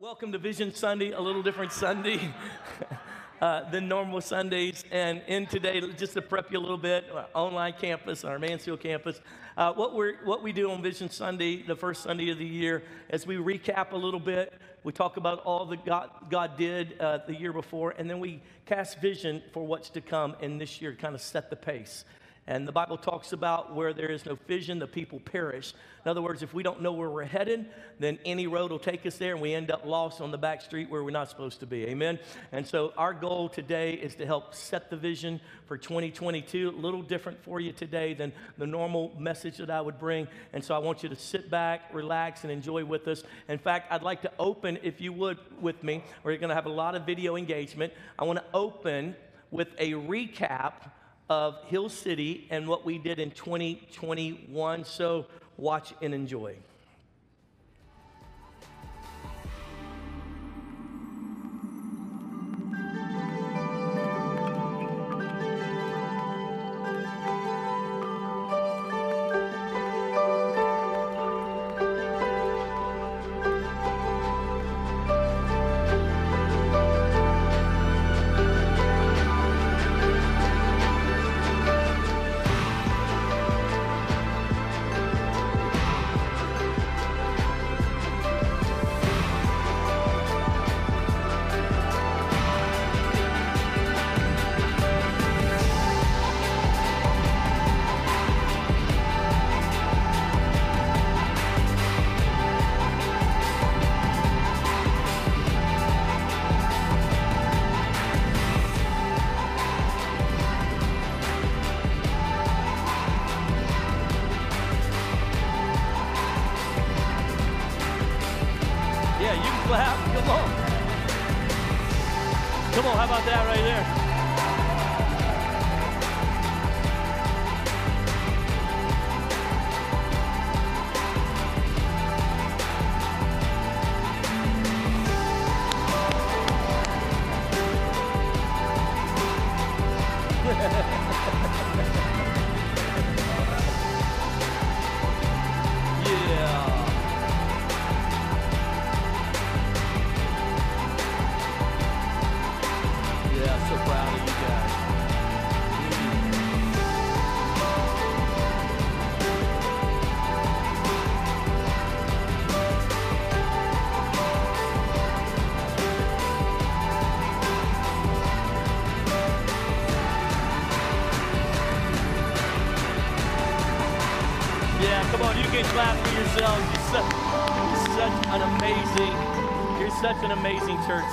Welcome to Vision Sunday, a little different Sunday uh, than normal Sundays. And in today, just to prep you a little bit, our online campus, our Mansfield campus, uh, what, we what we do on Vision Sunday, the first Sunday of the year, as we recap a little bit, we talk about all that God, God did uh, the year before, and then we cast vision for what's to come in this year, kind of set the pace. And the Bible talks about where there is no vision, the people perish. In other words, if we don't know where we're headed, then any road will take us there and we end up lost on the back street where we're not supposed to be. Amen? And so our goal today is to help set the vision for 2022. A little different for you today than the normal message that I would bring. And so I want you to sit back, relax, and enjoy with us. In fact, I'd like to open, if you would, with me. We're going to have a lot of video engagement. I want to open with a recap of Hill City and what we did in 2021. So watch and enjoy.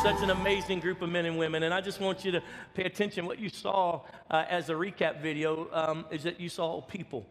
Such an amazing group of men and women. And I just want you to pay attention. What you saw uh, as a recap video um, is that you saw people.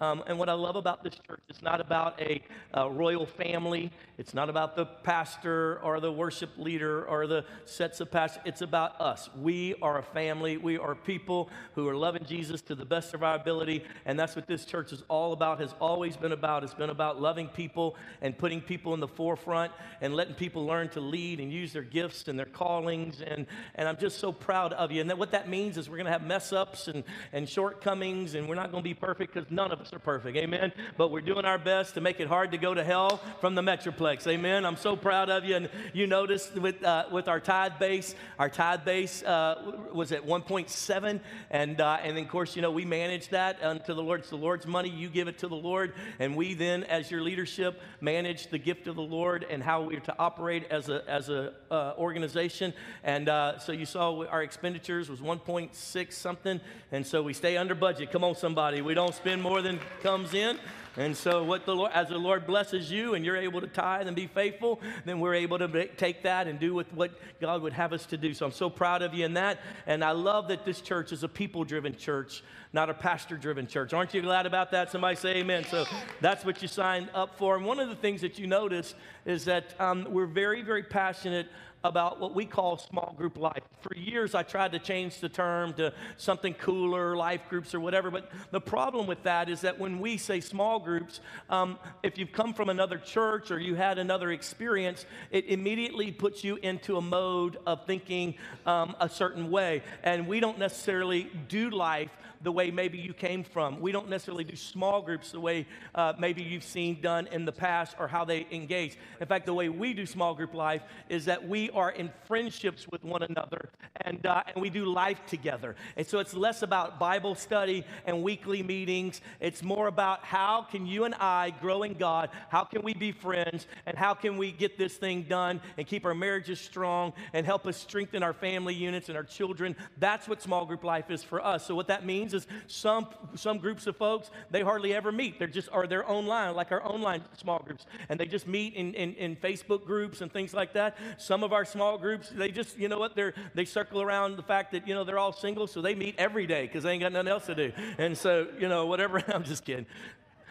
Um, and what I love about this church, it's not about a, a, royal family. It's not about the pastor or the worship leader or the sets of pastors. It's about us. We are a family. We are people who are loving Jesus to the best of our ability. And that's what this church is all about, has always been about. It's been about loving people and putting people in the forefront and letting people learn to lead and use their gifts and their callings. And, and I'm just so proud of you. And that, what that means is we're going to have mess ups and, and shortcomings, and we're not going to be perfect because none of us are perfect. Amen. But we're doing our best to make it hard to go to hell from the Metroplex. Amen. I'm so proud of you. And you noticed with, uh, with our tithe base, our tithe base uh, was at 1.7. And, uh, and then, of course, you know, we manage that unto the Lord. It's the Lord's money. You give it to the Lord. And we then, as your leadership, manage the gift of the Lord and how we're to operate as a, as a uh, organization. And uh, so you saw our expenditures was 1.6 something. And so we stay under budget. Come on, somebody. We don't spend more than comes in. And so, what the Lord, as the Lord blesses you and you're able to tithe and be faithful, then we're able to take that and do with what God would have us to do. So, I'm so proud of you in that. And I love that this church is a people driven church, not a pastor driven church. Aren't you glad about that? Somebody say amen. So, that's what you signed up for. And one of the things that you notice is that um, we're very, very passionate about what we call small group life. For years, I tried to change the term to something cooler, life groups or whatever. But the problem with that is that when we say small groups, um, if you've come from another church or you had another experience, it immediately puts you into a mode of thinking um, a certain way. And we don't necessarily do life the way maybe you came from. We don't necessarily do small groups the way uh, maybe you've seen done in the past or how they engage. In fact, the way we do small group life is that we are in friendships with one another and, uh, and we do life together. And so it's less about Bible study and weekly meetings. It's more about how can you and I grow in God? How can we be friends? And how can we get this thing done and keep our marriages strong and help us strengthen our family units and our children? That's what small group life is for us. So, what that means means is some, some groups of folks, they hardly ever meet. They're just, or they're online, like our online small groups, and they just meet in, in, in Facebook groups and things like that. Some of our small groups, they just, you know what, they're, they circle around the fact that, you know, they're all single, so they meet every day because they ain't got nothing else to do. And so, you know, whatever, I'm just kidding.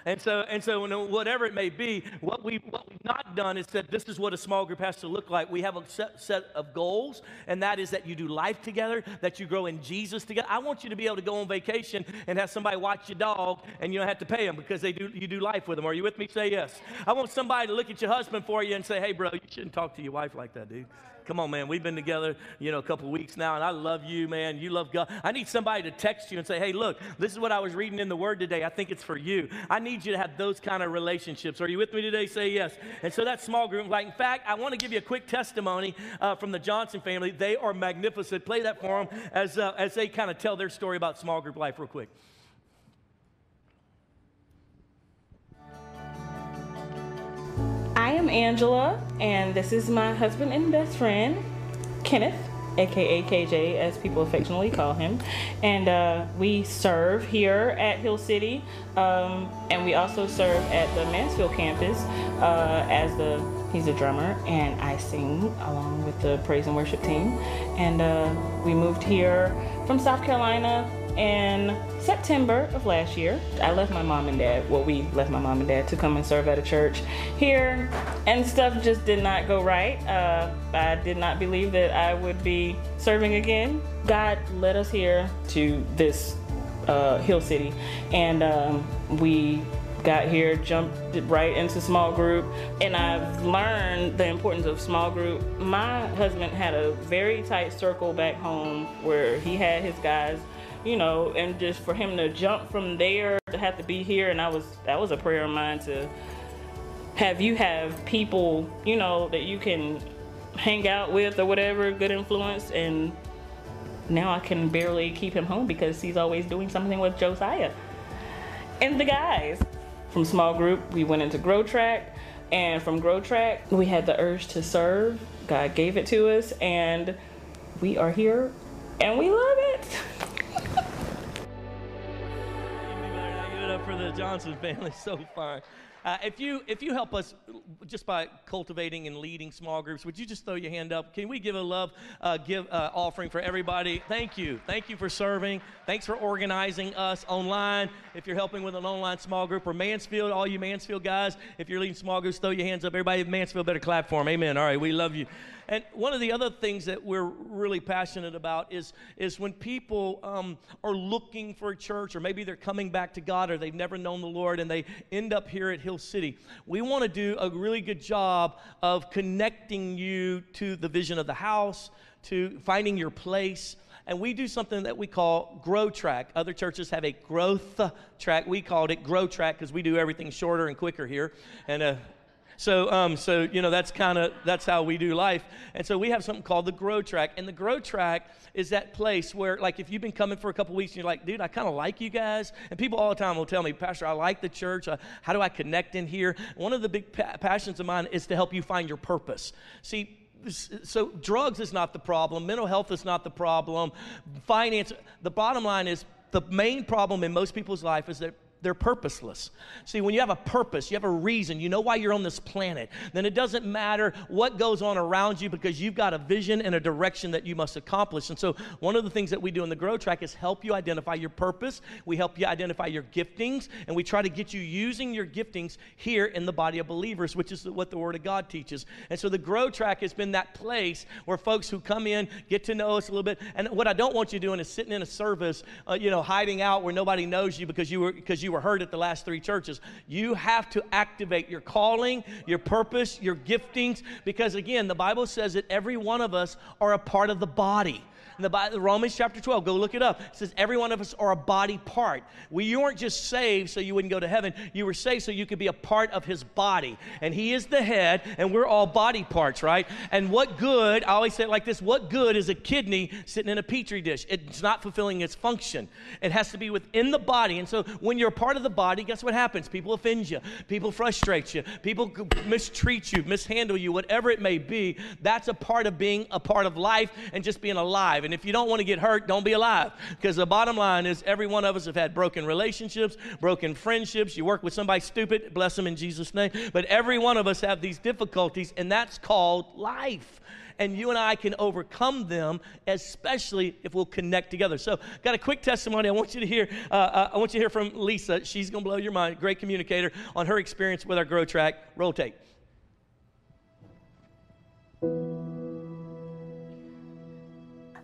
And so, and so whatever it may be, what, we, what we've not done is said this is what a small group has to look like. We have a set, set of goals, and that is that you do life together, that you grow in Jesus together. I want you to be able to go on vacation and have somebody watch your dog, and you don't have to pay them because they do, you do life with them. Are you with me? Say yes. I want somebody to look at your husband for you and say, hey, bro, you shouldn't talk to your wife like that, dude. Come on, man. We've been together, you know, a couple weeks now, and I love you, man. You love God. I need somebody to text you and say, hey, look, this is what I was reading in the Word today. I think it's for you. I need you to have those kind of relationships. Are you with me today? Say yes. And so that small group, like, in fact, I want to give you a quick testimony uh, from the Johnson family. They are magnificent. Play that for them as, uh, as they kind of tell their story about small group life, real quick. I am Angela, and this is my husband and best friend, Kenneth, aka KJ, as people affectionately call him. And uh, we serve here at Hill City, um, and we also serve at the Mansfield campus uh, as the he's a drummer, and I sing along with the praise and worship team. And uh, we moved here from South Carolina in September of last year, I left my mom and dad. Well, we left my mom and dad to come and serve at a church here, and stuff just did not go right. Uh, I did not believe that I would be serving again. God led us here to this uh, Hill City, and um, we got here, jumped right into small group, and I've learned the importance of small group. My husband had a very tight circle back home where he had his guys you know, and just for him to jump from there to have to be here, and I was that was a prayer of mine to have you have people, you know, that you can hang out with or whatever, good influence, and now I can barely keep him home because he's always doing something with Josiah and the guys. From small group, we went into Grow Track, and from Grow Track, we had the urge to serve. God gave it to us, and we are here, and we love it. For the Johnson family. So fun. Uh, if you if you help us just by cultivating and leading small groups, would you just throw your hand up? Can we give a love uh, give uh, offering for everybody? Thank you, thank you for serving. Thanks for organizing us online. If you're helping with an online small group or Mansfield, all you Mansfield guys, if you're leading small groups, throw your hands up. Everybody in Mansfield better clap for them. Amen. All right, we love you. And one of the other things that we're really passionate about is, is when people um, are looking for a church, or maybe they're coming back to God, or they've never known the Lord, and they end up here at Hill City. We want to do a really good job of connecting you to the vision of the house, to finding your place and we do something that we call grow track. Other churches have a growth track. We called it grow track because we do everything shorter and quicker here. And uh, so, um, so you know, that's kind of that's how we do life. And so we have something called the Grow Track, and the Grow Track is that place where, like, if you've been coming for a couple weeks and you're like, dude, I kind of like you guys, and people all the time will tell me, Pastor, I like the church. Uh, how do I connect in here? One of the big pa- passions of mine is to help you find your purpose. See, so drugs is not the problem mental health is not the problem finance the bottom line is the main problem in most people's life is that they're purposeless. See, when you have a purpose, you have a reason, you know why you're on this planet, then it doesn't matter what goes on around you because you've got a vision and a direction that you must accomplish. And so, one of the things that we do in the Grow Track is help you identify your purpose. We help you identify your giftings, and we try to get you using your giftings here in the body of believers, which is what the Word of God teaches. And so, the Grow Track has been that place where folks who come in get to know us a little bit. And what I don't want you doing is sitting in a service, uh, you know, hiding out where nobody knows you because you were because you you were heard at the last three churches. You have to activate your calling, your purpose, your giftings, because again, the Bible says that every one of us are a part of the body in the Bible, Romans chapter 12, go look it up. It says every one of us are a body part. We, you weren't just saved so you wouldn't go to heaven. You were saved so you could be a part of his body. And he is the head, and we're all body parts, right? And what good, I always say it like this what good is a kidney sitting in a petri dish? It's not fulfilling its function. It has to be within the body. And so when you're part of the body, guess what happens? People offend you, people frustrate you, people mistreat you, mishandle you, whatever it may be. That's a part of being a part of life and just being alive. And if you don't want to get hurt, don't be alive. Because the bottom line is every one of us have had broken relationships, broken friendships. You work with somebody stupid, bless them in Jesus' name. But every one of us have these difficulties, and that's called life and you and I can overcome them, especially if we'll connect together. So, got a quick testimony. I want you to hear. Uh, uh, I want you to hear from Lisa. She's going to blow your mind. Great communicator on her experience with our Grow Track. Roll tape.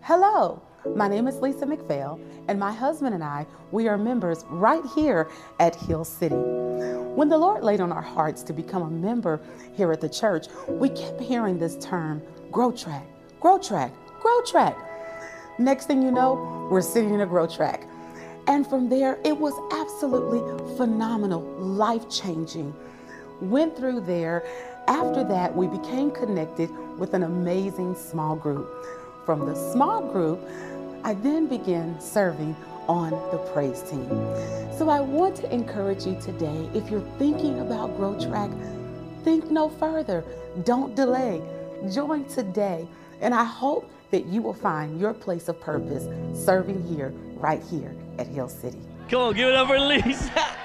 Hello, my name is Lisa McPhail, and my husband and I, we are members right here at Hill City. When the Lord laid on our hearts to become a member here at the church, we kept hearing this term, grow track, grow track, grow track. Next thing you know, we're sitting in a grow track. And from there, it was absolutely phenomenal, life changing. Went through there. After that, we became connected with an amazing small group. From the small group, I then began serving on the praise team. So I want to encourage you today if you're thinking about Grow Track, think no further. Don't delay. Join today. And I hope that you will find your place of purpose serving here, right here at Hill City. Come on, give it up for Lisa.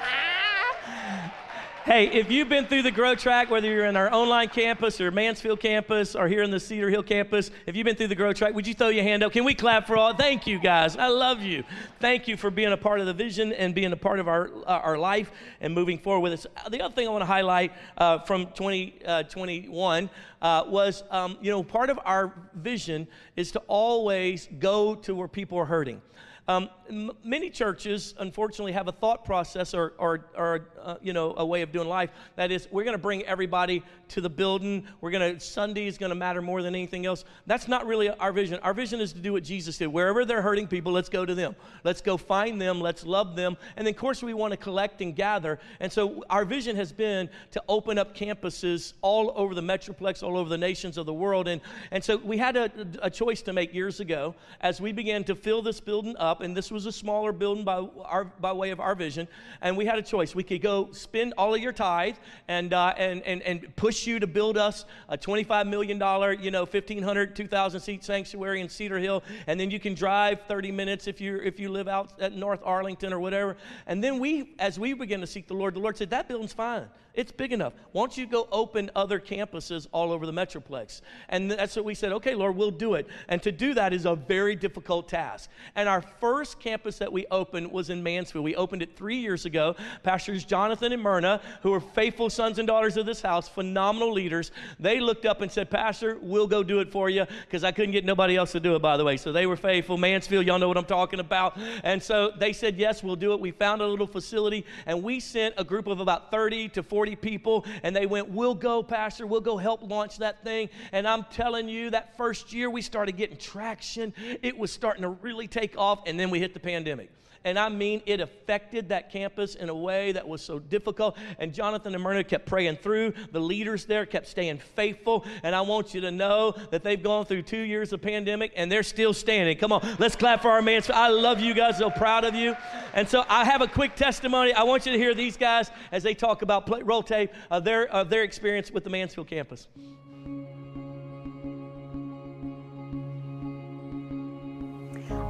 Hey, if you've been through the Grow Track, whether you're in our online campus or Mansfield campus or here in the Cedar Hill campus, if you've been through the Grow Track, would you throw your hand up? Can we clap for all? Thank you, guys. I love you. Thank you for being a part of the vision and being a part of our, uh, our life and moving forward with us. The other thing I want to highlight uh, from 2021 uh, uh, was, um, you know, part of our vision is to always go to where people are hurting. Um, m- many churches, unfortunately, have a thought process or, or, or uh, you know, a way of doing life that is, we're going to bring everybody to the building. We're going to Sunday is going to matter more than anything else. That's not really our vision. Our vision is to do what Jesus did. Wherever they're hurting people, let's go to them. Let's go find them. Let's love them. And then, of course, we want to collect and gather. And so, our vision has been to open up campuses all over the metroplex, all over the nations of the world. And and so, we had a, a choice to make years ago as we began to fill this building up up, and this was a smaller building by, our, by way of our vision. And we had a choice. We could go spend all of your tithe and, uh, and, and, and push you to build us a $25 million, you know, 1,500, 2,000 seat sanctuary in Cedar Hill, and then you can drive 30 minutes if you if you live out at North Arlington or whatever. And then we, as we began to seek the Lord, the Lord said, that building's fine. It's big enough. Why don't you go open other campuses all over the Metroplex? And that's what we said, okay, Lord, we'll do it. And to do that is a very difficult task. And our first campus that we opened was in Mansfield. We opened it three years ago. Pastors Jonathan and Myrna, who are faithful sons and daughters of this house, phenomenal leaders, they looked up and said, Pastor, we'll go do it for you because I couldn't get nobody else to do it, by the way. So they were faithful. Mansfield, y'all know what I'm talking about. And so they said, yes, we'll do it. We found a little facility and we sent a group of about 30 to 40 people and they went, We'll go, Pastor, we'll go help launch that thing. And I'm telling you, that first year we started getting traction. It was starting to really take off, and then we hit the pandemic. And I mean, it affected that campus in a way that was so difficult. And Jonathan and Myrna kept praying through. The leaders there kept staying faithful. And I want you to know that they've gone through two years of pandemic and they're still standing. Come on, let's clap for our man. I love you guys, so proud of you. And so I have a quick testimony. I want you to hear these guys as they talk about play, roll tape of their, of their experience with the Mansfield campus.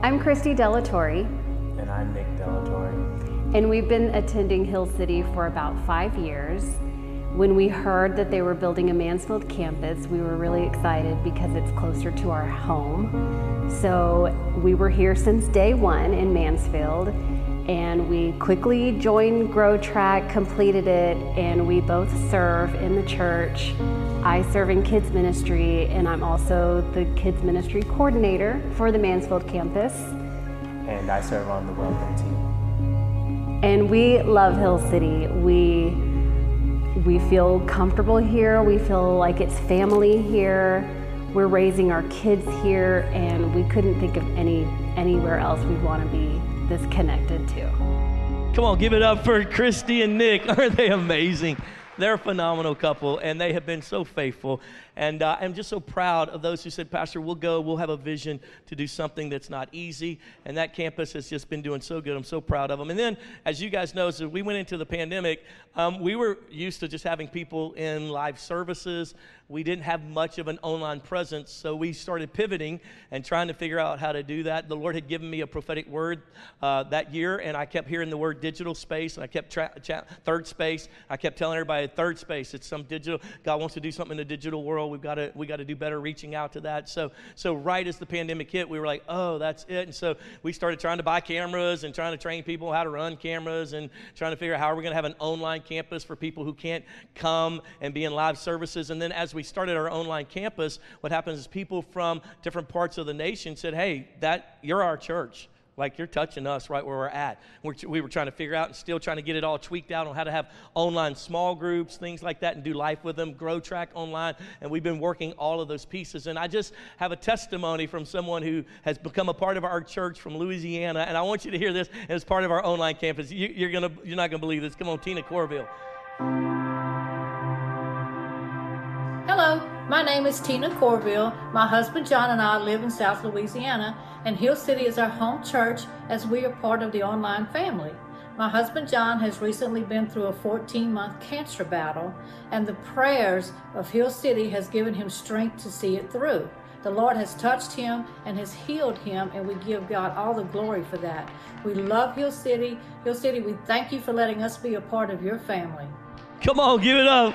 I'm Christy Delatorre. And I'm Nick Delatorre. And we've been attending Hill City for about five years. When we heard that they were building a Mansfield campus, we were really excited because it's closer to our home. So we were here since day one in Mansfield and we quickly joined Grow Track, completed it, and we both serve in the church. I serve in kids ministry, and I'm also the kids ministry coordinator for the Mansfield campus. And I serve on the welcome team. And we love Hill City. We we feel comfortable here. We feel like it's family here. We're raising our kids here and we couldn't think of any anywhere else we'd want to be this connected to. Come on, give it up for Christy and Nick. Aren't they amazing? They're a phenomenal couple, and they have been so faithful. And uh, I'm just so proud of those who said, Pastor, we'll go, we'll have a vision to do something that's not easy. And that campus has just been doing so good. I'm so proud of them. And then, as you guys know, as we went into the pandemic, um, we were used to just having people in live services. We didn't have much of an online presence, so we started pivoting and trying to figure out how to do that. The Lord had given me a prophetic word uh, that year, and I kept hearing the word digital space, and I kept tra- tra- third space. I kept telling everybody third space. It's some digital. God wants to do something in the digital world. We've got to we got to do better reaching out to that. So so right as the pandemic hit, we were like, oh, that's it. And so we started trying to buy cameras and trying to train people how to run cameras and trying to figure out how are we going to have an online campus for people who can't come and be in live services. And then as we started our online campus, what happens is people from different parts of the nation said, hey, that you're our church. Like you're touching us right where we're at. We're, we were trying to figure out and still trying to get it all tweaked out on how to have online small groups, things like that, and do life with them, grow track online. And we've been working all of those pieces. And I just have a testimony from someone who has become a part of our church from Louisiana. And I want you to hear this as part of our online campus. You, you're, gonna, you're not going to believe this. Come on, Tina Corville. Hello, my name is Tina Corville. My husband John and I live in South Louisiana, and Hill City is our home church as we are part of the online family. My husband John has recently been through a 14 month cancer battle, and the prayers of Hill City has given him strength to see it through. The Lord has touched him and has healed him, and we give God all the glory for that. We love Hill City. Hill City, we thank you for letting us be a part of your family. Come on, give it up.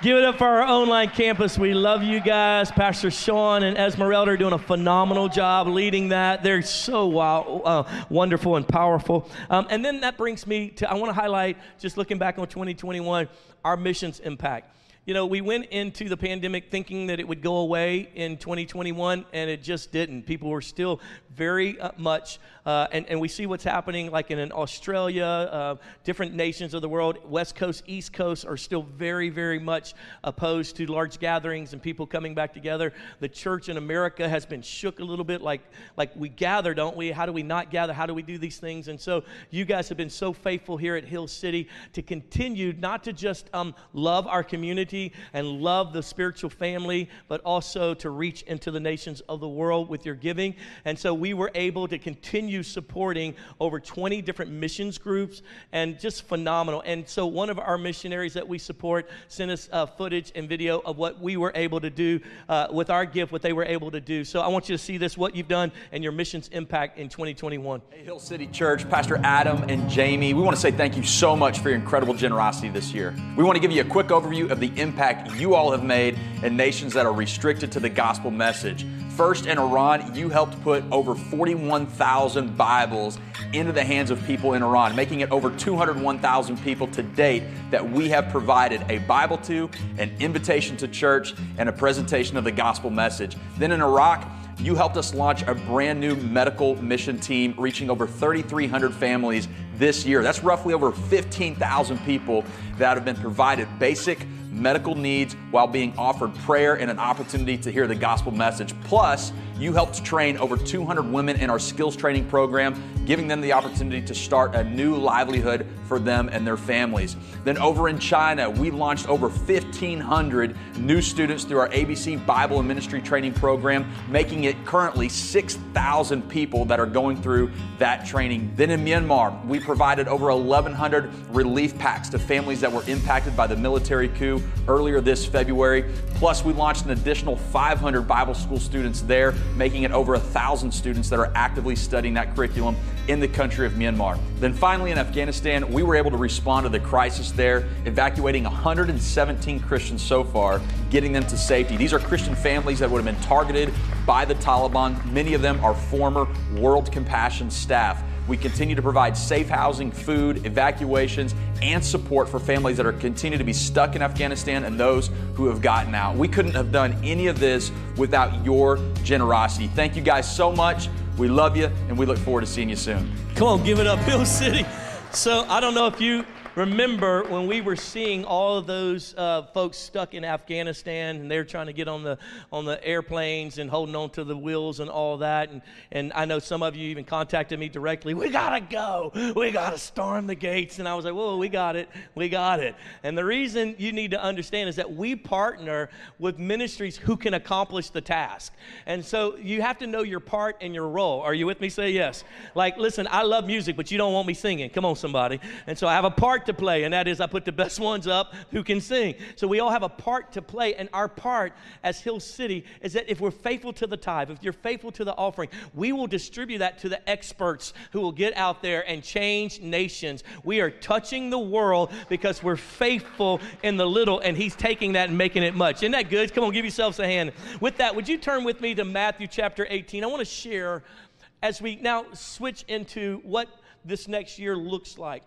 Give it up for our online campus. We love you guys. Pastor Sean and Esmeralda are doing a phenomenal job leading that. They're so uh, wonderful and powerful. Um, and then that brings me to, I want to highlight, just looking back on 2021, our missions impact. You know, we went into the pandemic thinking that it would go away in 2021, and it just didn't. People were still very uh, much uh, and, and we see what's happening like in, Australia, uh, different nations of the world, West Coast, East Coast are still very, very much opposed to large gatherings and people coming back together. The church in America has been shook a little bit like, like we gather, don't we? How do we not gather? How do we do these things? And so you guys have been so faithful here at Hill City to continue not to just um, love our community and love the spiritual family, but also to reach into the nations of the world with your giving. And so we were able to continue supporting over 20 different missions groups and just phenomenal. And so, one of our missionaries that we support sent us uh, footage and video of what we were able to do uh, with our gift, what they were able to do. So, I want you to see this, what you've done, and your missions impact in 2021. Hey, Hill City Church, Pastor Adam and Jamie, we want to say thank you so much for your incredible generosity this year. We want to give you a quick overview of the impact you all have made in nations that are restricted to the gospel message. First, in Iran, you helped put over 41,000 Bibles into the hands of people in Iran, making it over 201,000 people to date that we have provided a Bible to, an invitation to church, and a presentation of the gospel message. Then in Iraq, you helped us launch a brand new medical mission team reaching over 3,300 families this year. That's roughly over 15,000 people that have been provided basic medical needs while being offered prayer and an opportunity to hear the gospel message. Plus, you helped train over 200 women in our skills training program, giving them the opportunity to start a new livelihood for them and their families. Then over in China, we launched over 1,500 new students through our ABC Bible and Ministry Training Program, making it currently 6,000 people that are going through that training. Then in Myanmar, we provided over 1,100 relief packs to families that were impacted by the military coup earlier this February. Plus, we launched an additional 500 Bible school students there making it over a thousand students that are actively studying that curriculum in the country of Myanmar. Then finally in Afghanistan, we were able to respond to the crisis there, evacuating 117 Christians so far, getting them to safety. These are Christian families that would have been targeted by the Taliban. Many of them are former World Compassion staff. We continue to provide safe housing, food, evacuations, and support for families that are continue to be stuck in Afghanistan and those who have gotten out. We couldn't have done any of this without your generosity. Thank you guys so much. We love you and we look forward to seeing you soon. Come on, give it up, Hill City. So I don't know if you remember when we were seeing all of those uh, folks stuck in Afghanistan and they're trying to get on the on the airplanes and holding on to the wheels and all that. And and I know some of you even contacted me directly. We gotta go. We gotta storm the gates. And I was like, whoa, we got it. We got it. And the reason you need to understand is that we partner with ministries who can accomplish the task. And so you have to know your part and your role. Are you with me? Say yes. Like, listen, I love music, but you don't want me singing. Come on, somebody. And so I have a part to play, and that is I put the best ones up who can sing. So we all have a part to play, and our part as Hill City is that if we're faithful to the tithe, if you're faithful to the offering, we will distribute that to the experts who will get out there and change nations. We are touching the world because we're faithful in the little, and He's taking that and making it much. Isn't that good? Come on, give yourselves a hand. With that, would you turn with me to Matthew chapter 18? I want to share as we now switch into what this next year looks like.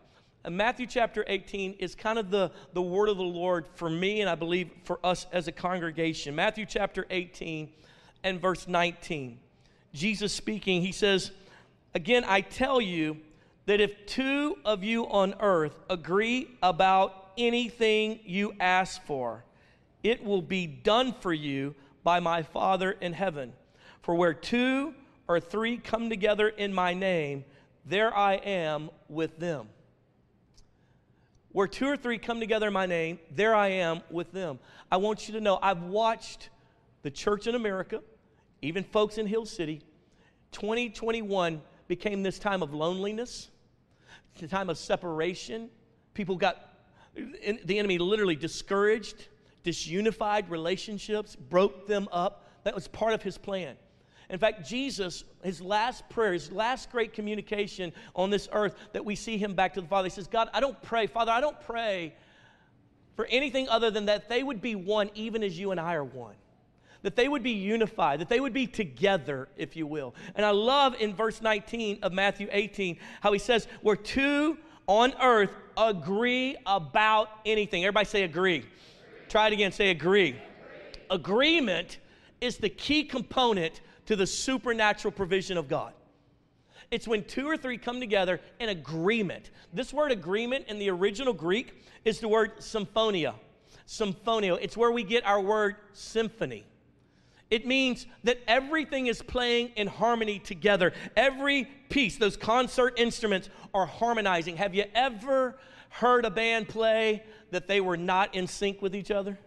Matthew chapter 18 is kind of the, the word of the Lord for me and I believe for us as a congregation. Matthew chapter 18 and verse 19. Jesus speaking, he says, Again, I tell you that if two of you on earth agree about anything you ask for, it will be done for you by my Father in heaven. For where two or three come together in my name, there I am with them. Where two or three come together in my name, there I am with them. I want you to know I've watched the church in America, even folks in Hill City. 2021 became this time of loneliness, the time of separation. People got, the enemy literally discouraged, disunified relationships, broke them up. That was part of his plan. In fact, Jesus, his last prayer, his last great communication on this earth that we see him back to the Father, he says, God, I don't pray, Father, I don't pray for anything other than that they would be one even as you and I are one. That they would be unified, that they would be together, if you will. And I love in verse 19 of Matthew 18 how he says, Where two on earth agree about anything. Everybody say agree. agree. Try it again, say agree. agree. Agreement is the key component to the supernatural provision of God. It's when two or three come together in agreement. This word agreement in the original Greek is the word symphonia. Symphonio. It's where we get our word symphony. It means that everything is playing in harmony together. Every piece, those concert instruments are harmonizing. Have you ever heard a band play that they were not in sync with each other?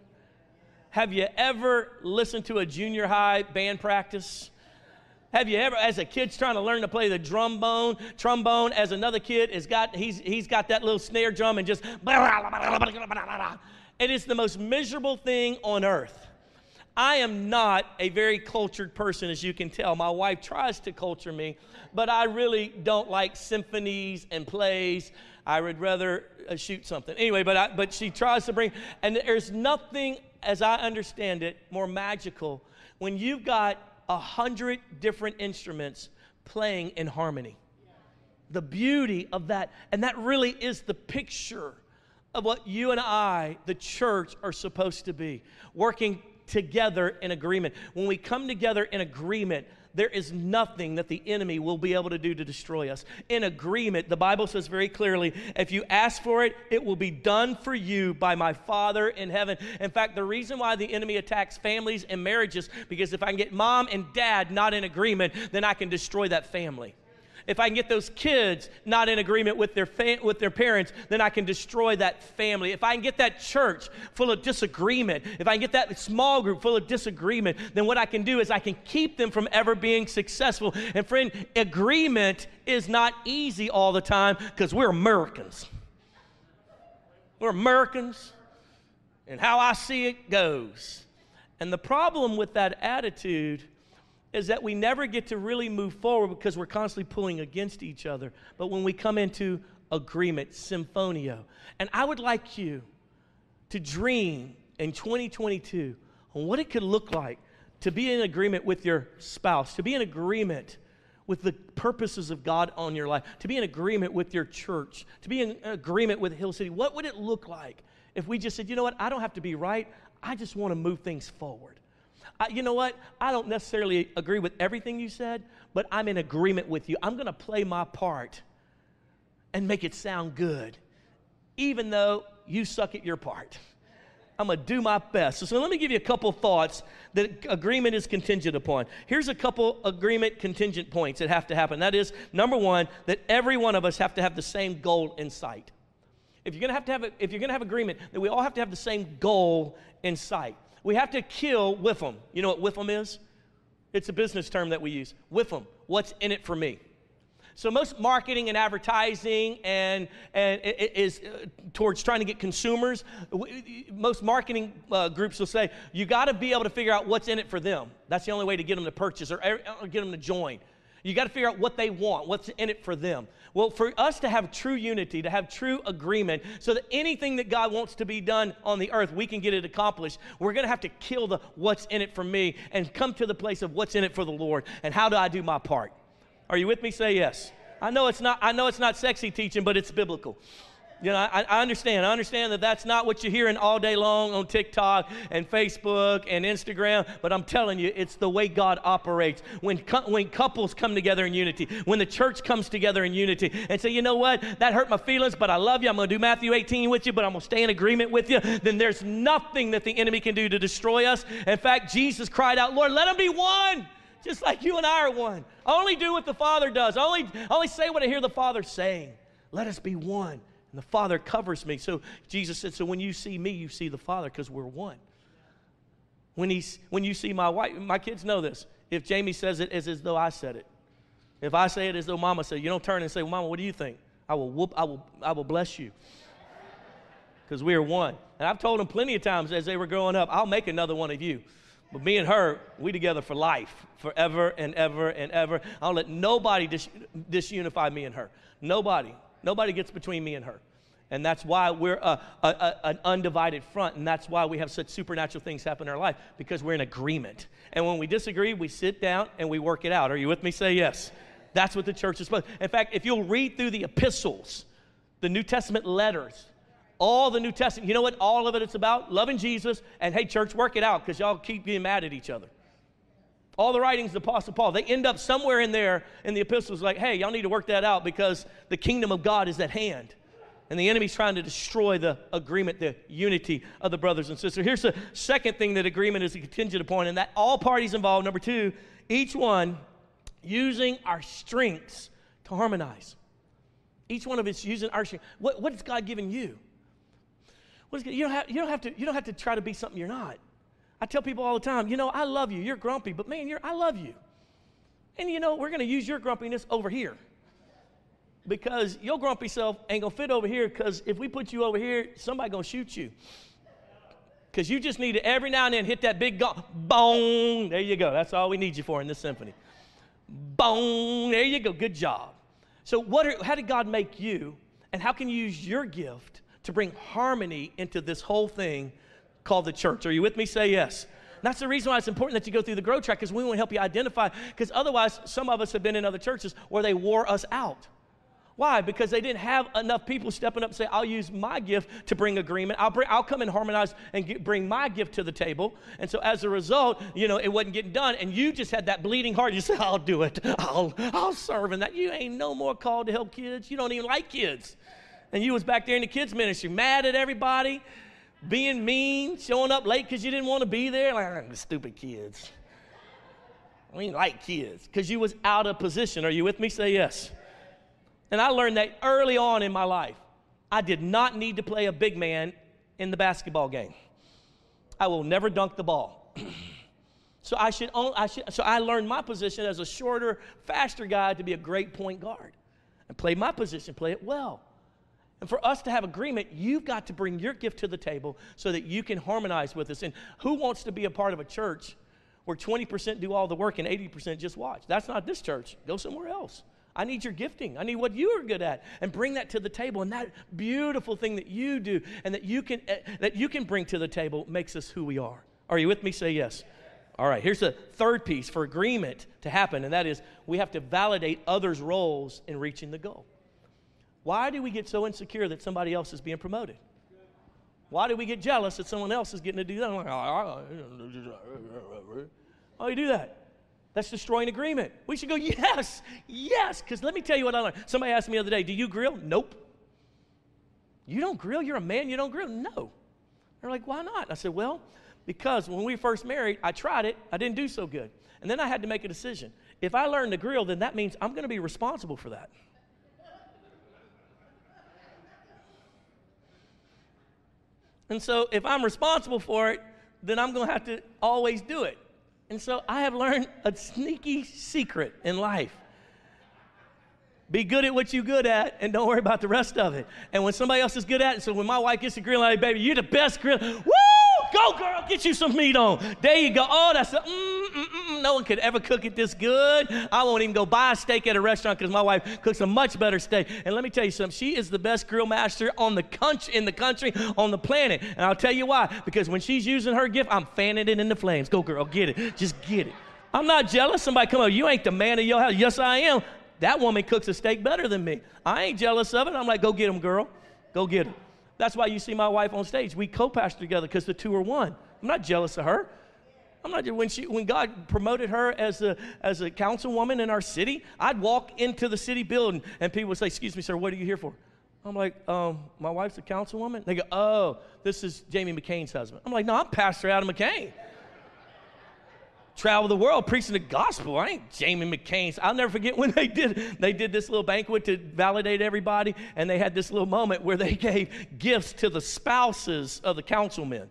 Have you ever listened to a junior high band practice? Have you ever, as a kid's trying to learn to play the trombone, trombone, as another kid has got, he's, he's got that little snare drum and just, it is the most miserable thing on earth. I am not a very cultured person, as you can tell. My wife tries to culture me, but I really don't like symphonies and plays. I would rather uh, shoot something. Anyway, but, I, but she tries to bring, and there's nothing, as I understand it, more magical when you've got a hundred different instruments playing in harmony. The beauty of that, and that really is the picture of what you and I, the church, are supposed to be working together in agreement. When we come together in agreement, there is nothing that the enemy will be able to do to destroy us. In agreement, the Bible says very clearly if you ask for it, it will be done for you by my Father in heaven. In fact, the reason why the enemy attacks families and marriages, because if I can get mom and dad not in agreement, then I can destroy that family if I can get those kids not in agreement with their, fa- with their parents, then I can destroy that family. If I can get that church full of disagreement, if I can get that small group full of disagreement, then what I can do is I can keep them from ever being successful. And friend, agreement is not easy all the time because we're Americans. We're Americans, and how I see it goes. And the problem with that attitude is that we never get to really move forward because we're constantly pulling against each other. But when we come into agreement, symphonio, and I would like you to dream in 2022 on what it could look like to be in agreement with your spouse, to be in agreement with the purposes of God on your life, to be in agreement with your church, to be in agreement with Hill City. What would it look like if we just said, you know what, I don't have to be right, I just want to move things forward? I, you know what? I don't necessarily agree with everything you said, but I'm in agreement with you. I'm going to play my part and make it sound good, even though you suck at your part. I'm going to do my best. So, so, let me give you a couple thoughts that agreement is contingent upon. Here's a couple agreement contingent points that have to happen. That is, number one, that every one of us have to have the same goal in sight. If you're going to have to have, a, if you're going to have agreement, that we all have to have the same goal in sight. We have to kill WIFM. You know what WIFM is? It's a business term that we use. WIFM. What's in it for me? So most marketing and advertising and, and is uh, towards trying to get consumers. Most marketing uh, groups will say you got to be able to figure out what's in it for them. That's the only way to get them to purchase or, or get them to join. You got to figure out what they want, what's in it for them. Well, for us to have true unity, to have true agreement, so that anything that God wants to be done on the earth, we can get it accomplished, we're going to have to kill the what's in it for me and come to the place of what's in it for the Lord and how do I do my part. Are you with me? Say yes. I know it's not, I know it's not sexy teaching, but it's biblical. You know, I, I, understand. I understand that that's not what you're hearing all day long on TikTok and Facebook and Instagram, but I'm telling you, it's the way God operates. When, when couples come together in unity, when the church comes together in unity and say, you know what, that hurt my feelings, but I love you. I'm going to do Matthew 18 with you, but I'm going to stay in agreement with you, then there's nothing that the enemy can do to destroy us. In fact, Jesus cried out, Lord, let them be one just like you and I are one. only do what the Father does. only, only say what I hear the Father saying. Let us be one. And the Father covers me. So Jesus said, So when you see me, you see the Father because we're one. When, he's, when you see my wife, my kids know this. If Jamie says it, it's as though I said it. If I say it as though Mama said, you don't turn and say, well, Mama, what do you think? I will whoop, I will, I will bless you. Because we are one. And I've told them plenty of times as they were growing up, I'll make another one of you. But me and her, we together for life, forever and ever and ever. I don't let nobody dis- disunify me and her. Nobody. Nobody gets between me and her. And that's why we're a, a, a, an undivided front. And that's why we have such supernatural things happen in our life, because we're in agreement. And when we disagree, we sit down and we work it out. Are you with me? Say yes. That's what the church is supposed In fact, if you'll read through the epistles, the New Testament letters, all the New Testament, you know what all of it is about? Loving Jesus, and hey, church, work it out because y'all keep being mad at each other. All the writings of the Apostle Paul, they end up somewhere in there in the epistles like, hey, y'all need to work that out because the kingdom of God is at hand. And the enemy's trying to destroy the agreement, the unity of the brothers and sisters. Here's the second thing that agreement is contingent upon, and that all parties involved, number two, each one using our strengths to harmonize. Each one of us using our strength. What, what has God given you? you, don't have, you, don't have to, you don't have to try to be something you're not. I tell people all the time, you know, I love you. You're grumpy, but man, you're, I love you. And you know, we're going to use your grumpiness over here. Because your grumpy self ain't going to fit over here because if we put you over here, somebody going to shoot you. Because you just need to every now and then hit that big gong. There you go. That's all we need you for in this symphony. Boom. There you go. Good job. So, what are, how did God make you? And how can you use your gift to bring harmony into this whole thing called the church. Are you with me? Say yes. That's the reason why it's important that you go through the grow track because we want to help you identify. Because otherwise, some of us have been in other churches where they wore us out. Why? Because they didn't have enough people stepping up and say, I'll use my gift to bring agreement. I'll, bring, I'll come and harmonize and get, bring my gift to the table. And so as a result, you know, it wasn't getting done. And you just had that bleeding heart. You said, I'll do it. I'll, I'll serve in that. You ain't no more called to help kids. You don't even like kids and you was back there in the kids ministry, mad at everybody, being mean, showing up late because you didn't want to be there. Like, stupid kids. I mean, like kids, because you was out of position. Are you with me? Say yes. And I learned that early on in my life. I did not need to play a big man in the basketball game. I will never dunk the ball. so I should, own, I should, so I learned my position as a shorter, faster guy to be a great point guard and play my position, play it well. And for us to have agreement, you've got to bring your gift to the table so that you can harmonize with us. And who wants to be a part of a church where 20% do all the work and 80% just watch? That's not this church. Go somewhere else. I need your gifting. I need what you are good at and bring that to the table. And that beautiful thing that you do and that you can uh, that you can bring to the table makes us who we are. Are you with me? Say yes. All right, here's the third piece for agreement to happen, and that is we have to validate others' roles in reaching the goal. Why do we get so insecure that somebody else is being promoted? Why do we get jealous that someone else is getting to do that? Like, oh, you do that? That's destroying agreement. We should go, yes, yes. Because let me tell you what I learned. Somebody asked me the other day, do you grill? Nope. You don't grill? You're a man, you don't grill? No. They're like, why not? I said, well, because when we first married, I tried it, I didn't do so good. And then I had to make a decision. If I learn to grill, then that means I'm going to be responsible for that. And so if I'm responsible for it, then I'm going to have to always do it. And so I have learned a sneaky secret in life. Be good at what you're good at and don't worry about the rest of it. And when somebody else is good at it, so when my wife gets to grill, like, baby, you're the best grill. Woo! Go, girl, get you some meat on. There you go. Oh, that's a, mm, no one could ever cook it this good. I won't even go buy a steak at a restaurant because my wife cooks a much better steak. And let me tell you something. She is the best grill master on the country, in the country, on the planet. And I'll tell you why. Because when she's using her gift, I'm fanning it in the flames. Go, girl, get it. Just get it. I'm not jealous. Somebody come up, you ain't the man of your house. Yes, I am. That woman cooks a steak better than me. I ain't jealous of it. I'm like, go get him, girl. Go get him. That's why you see my wife on stage. We co-pastor together because the two are one. I'm not jealous of her. I'm not when she when God promoted her as a as a councilwoman in our city, I'd walk into the city building and people would say, "Excuse me, sir, what are you here for?" I'm like, um, my wife's a councilwoman. They go, "Oh, this is Jamie McCain's husband." I'm like, "No, I'm Pastor Adam McCain." travel the world preaching the gospel. I ain't Jamie McCain's. I'll never forget when they did they did this little banquet to validate everybody, and they had this little moment where they gave gifts to the spouses of the councilmen.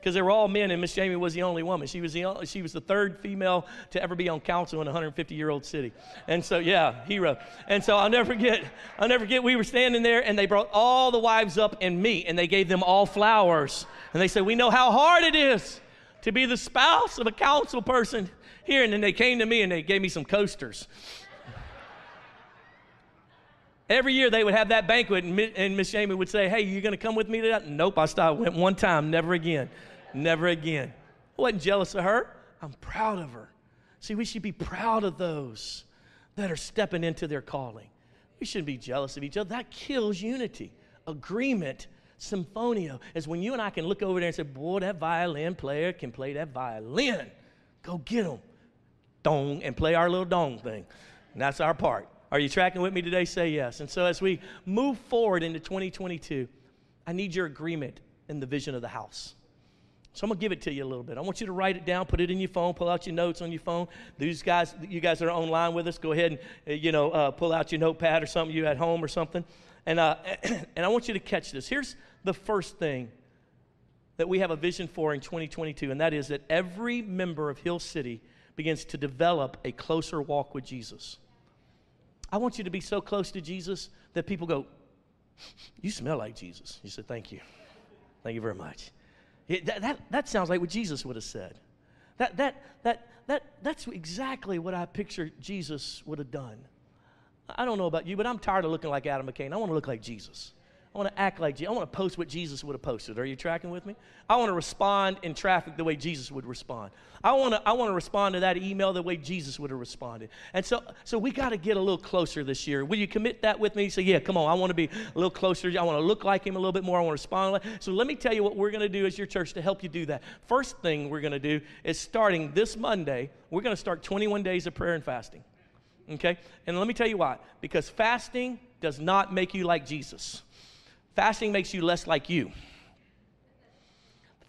Because they were all men, and Miss Jamie was the only woman. She was the, only, she was the third female to ever be on council in a 150 year old city. And so, yeah, hero. And so I'll never forget, I'll never forget, we were standing there, and they brought all the wives up and me, and they gave them all flowers. And they said, We know how hard it is to be the spouse of a council person here. And then they came to me and they gave me some coasters. Every year they would have that banquet, and Miss Jamie would say, Hey, you going to come with me to that? Nope, I stopped. Went one time, never again. Never again. I wasn't jealous of her. I'm proud of her. See, we should be proud of those that are stepping into their calling. We shouldn't be jealous of each other. That kills unity. Agreement symphonia, is when you and I can look over there and say, Boy, that violin player can play that violin. Go get him. Dong, and play our little dong thing. And that's our part. Are you tracking with me today? Say yes. And so as we move forward into 2022, I need your agreement in the vision of the house. So I'm gonna give it to you a little bit. I want you to write it down, put it in your phone, pull out your notes on your phone. These guys, you guys that are online with us, go ahead and uh, you know uh, pull out your notepad or something you at home or something. And uh, and I want you to catch this. Here's the first thing that we have a vision for in 2022, and that is that every member of Hill City begins to develop a closer walk with Jesus. I want you to be so close to Jesus that people go, You smell like Jesus. You said, Thank you. Thank you very much. It, that, that, that sounds like what Jesus would have said. That, that, that, that, that's exactly what I picture Jesus would have done. I don't know about you, but I'm tired of looking like Adam McCain. I want to look like Jesus. I want to act like Jesus. I want to post what Jesus would have posted. Are you tracking with me? I want to respond in traffic the way Jesus would respond. I want to, I want to respond to that email the way Jesus would have responded. And so, so we got to get a little closer this year. Will you commit that with me? Say, yeah, come on. I want to be a little closer. I want to look like him a little bit more. I want to respond. Like, so let me tell you what we're going to do as your church to help you do that. First thing we're going to do is starting this Monday, we're going to start 21 days of prayer and fasting. Okay? And let me tell you why. Because fasting does not make you like Jesus. Fasting makes you less like you.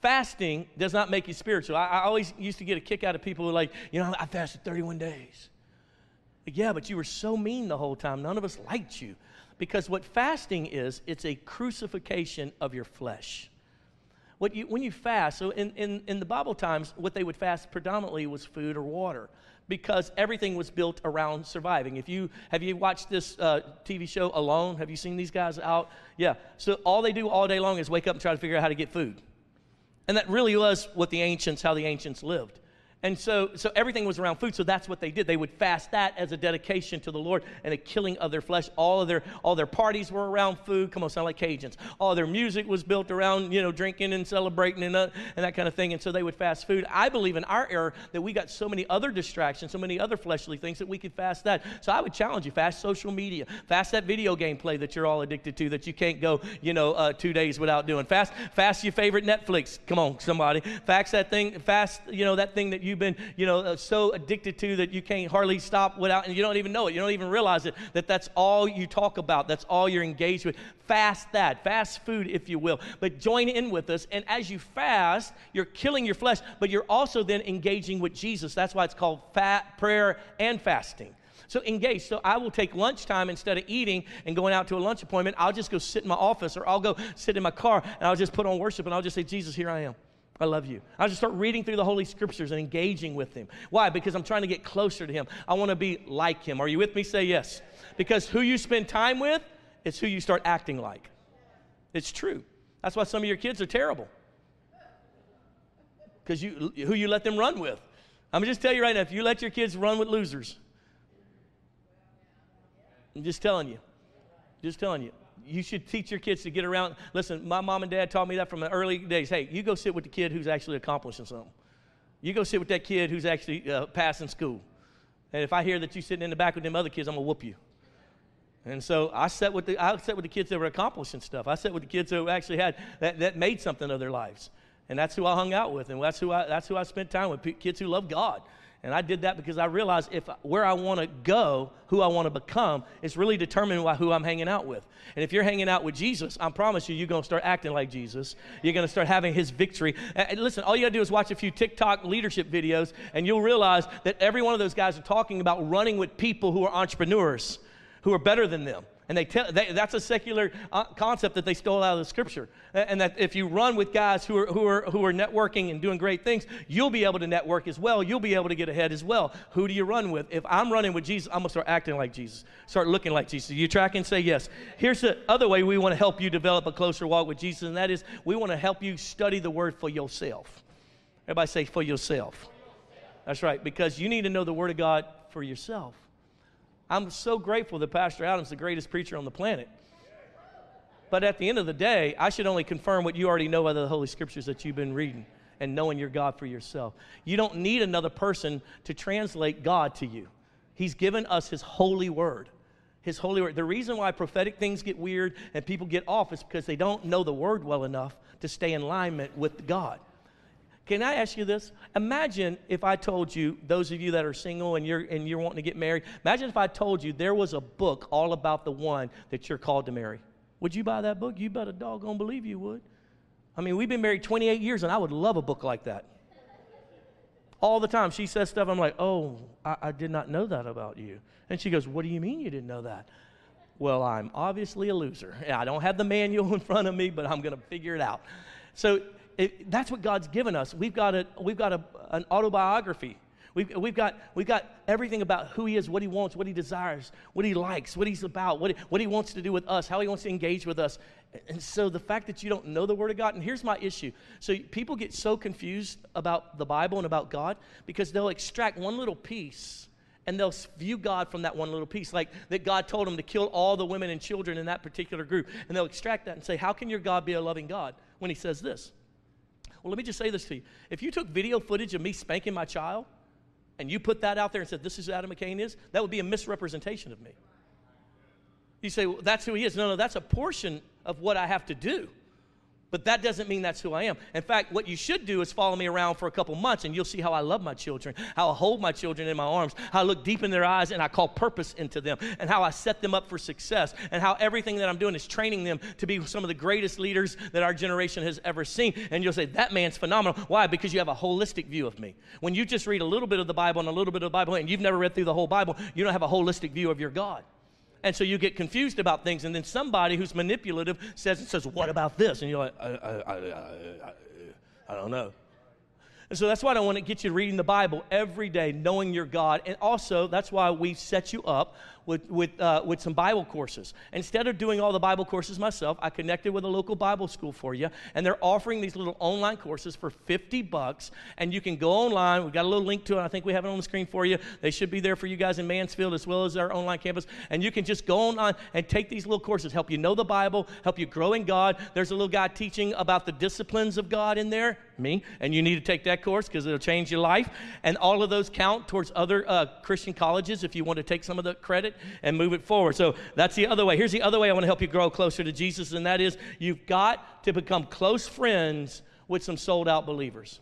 Fasting does not make you spiritual. I, I always used to get a kick out of people who like, you know, I fasted 31 days. Yeah, but you were so mean the whole time. None of us liked you. Because what fasting is, it's a crucifixion of your flesh. What you, when you fast, so in, in, in the Bible times, what they would fast predominantly was food or water because everything was built around surviving. If you have you watched this uh, TV show Alone? Have you seen these guys out? Yeah. So all they do all day long is wake up and try to figure out how to get food, and that really was what the ancients, how the ancients lived. And so, so everything was around food. So that's what they did. They would fast that as a dedication to the Lord and a killing of their flesh. All of their, all their parties were around food. Come on, sound like Cajuns. All their music was built around, you know, drinking and celebrating and, uh, and that kind of thing. And so they would fast food. I believe in our era that we got so many other distractions, so many other fleshly things that we could fast that. So I would challenge you, fast social media, fast that video game play that you're all addicted to that you can't go, you know, uh, two days without doing. Fast, fast your favorite Netflix. Come on, somebody. Fast that thing, fast, you know, that thing that you you've been, you know, uh, so addicted to that you can't hardly stop without, and you don't even know it. You don't even realize it, that that's all you talk about. That's all you're engaged with. Fast that, fast food, if you will. But join in with us. And as you fast, you're killing your flesh, but you're also then engaging with Jesus. That's why it's called fat prayer and fasting. So engage. So I will take lunchtime instead of eating and going out to a lunch appointment. I'll just go sit in my office or I'll go sit in my car and I'll just put on worship and I'll just say, Jesus, here I am. I love you. I'll just start reading through the Holy Scriptures and engaging with Him. Why? Because I'm trying to get closer to Him. I want to be like Him. Are you with me? Say yes. Because who you spend time with is who you start acting like. It's true. That's why some of your kids are terrible. Because you, who you let them run with. I'm just tell you right now if you let your kids run with losers, I'm just telling you. Just telling you. You should teach your kids to get around. Listen, my mom and dad taught me that from the early days. Hey, you go sit with the kid who's actually accomplishing something. You go sit with that kid who's actually uh, passing school. And if I hear that you're sitting in the back with them other kids, I'm gonna whoop you. And so I sat with the I sat with the kids that were accomplishing stuff. I sat with the kids who actually had that, that made something of their lives. And that's who I hung out with, and that's who I that's who I spent time with. Kids who love God. And I did that because I realized if where I want to go, who I want to become, is really determined by who I'm hanging out with. And if you're hanging out with Jesus, I promise you, you're going to start acting like Jesus. You're going to start having his victory. And listen, all you got to do is watch a few TikTok leadership videos, and you'll realize that every one of those guys are talking about running with people who are entrepreneurs, who are better than them. And they tell, they, that's a secular uh, concept that they stole out of the scripture. And that if you run with guys who are, who, are, who are networking and doing great things, you'll be able to network as well. You'll be able to get ahead as well. Who do you run with? If I'm running with Jesus, I'm going to start acting like Jesus, start looking like Jesus. You track and say yes. Here's the other way we want to help you develop a closer walk with Jesus, and that is we want to help you study the word for yourself. Everybody say for yourself. That's right, because you need to know the word of God for yourself. I'm so grateful that Pastor Adam's the greatest preacher on the planet. But at the end of the day, I should only confirm what you already know by the Holy Scriptures that you've been reading and knowing your God for yourself. You don't need another person to translate God to you. He's given us His holy word. His holy word. The reason why prophetic things get weird and people get off is because they don't know the word well enough to stay in alignment with God. Can I ask you this? Imagine if I told you, those of you that are single and you're, and you're wanting to get married, imagine if I told you there was a book all about the one that you're called to marry. Would you buy that book? You better doggone believe you would. I mean, we've been married 28 years, and I would love a book like that. All the time, she says stuff, I'm like, oh, I, I did not know that about you. And she goes, what do you mean you didn't know that? Well, I'm obviously a loser. I don't have the manual in front of me, but I'm going to figure it out. So it, that's what God's given us. We've got, a, we've got a, an autobiography. We've, we've, got, we've got everything about who he is, what he wants, what he desires, what he likes, what he's about, what what he wants to do with us, how he wants to engage with us. And so the fact that you don't know the Word of God, and here's my issue. So people get so confused about the Bible and about God because they'll extract one little piece and they'll view God from that one little piece, like that God told them to kill all the women and children in that particular group. And they'll extract that and say, How can your God be a loving God when he says this? Well, let me just say this to you. If you took video footage of me spanking my child and you put that out there and said, This is who Adam McCain is, that would be a misrepresentation of me. You say, well, That's who he is. No, no, that's a portion of what I have to do. But that doesn't mean that's who I am. In fact, what you should do is follow me around for a couple months and you'll see how I love my children, how I hold my children in my arms, how I look deep in their eyes and I call purpose into them, and how I set them up for success, and how everything that I'm doing is training them to be some of the greatest leaders that our generation has ever seen. And you'll say, that man's phenomenal. Why? Because you have a holistic view of me. When you just read a little bit of the Bible and a little bit of the Bible and you've never read through the whole Bible, you don't have a holistic view of your God. And so you get confused about things, and then somebody who's manipulative says, says What about this? And you're like, I, I, I, I don't know. And so that's why I want to get you reading the Bible every day, knowing your God. And also, that's why we set you up with, with, uh, with some Bible courses. Instead of doing all the Bible courses myself, I connected with a local Bible school for you, and they're offering these little online courses for 50 bucks. And you can go online. We've got a little link to it. I think we have it on the screen for you. They should be there for you guys in Mansfield as well as our online campus. And you can just go online and take these little courses, help you know the Bible, help you grow in God. There's a little guy teaching about the disciplines of God in there, me, and you need to take that course because it'll change your life. And all of those count towards other uh, Christian colleges if you want to take some of the credit and move it forward. So that's the other way. Here's the other way I want to help you grow closer to Jesus, and that is you've got to become close friends with some sold out believers.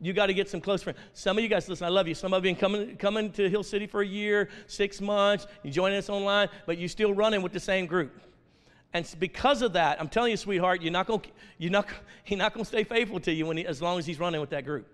You got to get some close friends. Some of you guys, listen, I love you. Some of you been coming, coming to Hill City for a year, six months, you joining us online, but you're still running with the same group. And because of that, I'm telling you, sweetheart, you're not gonna you're not, he's not going to stay faithful to you when he, as long as he's running with that group.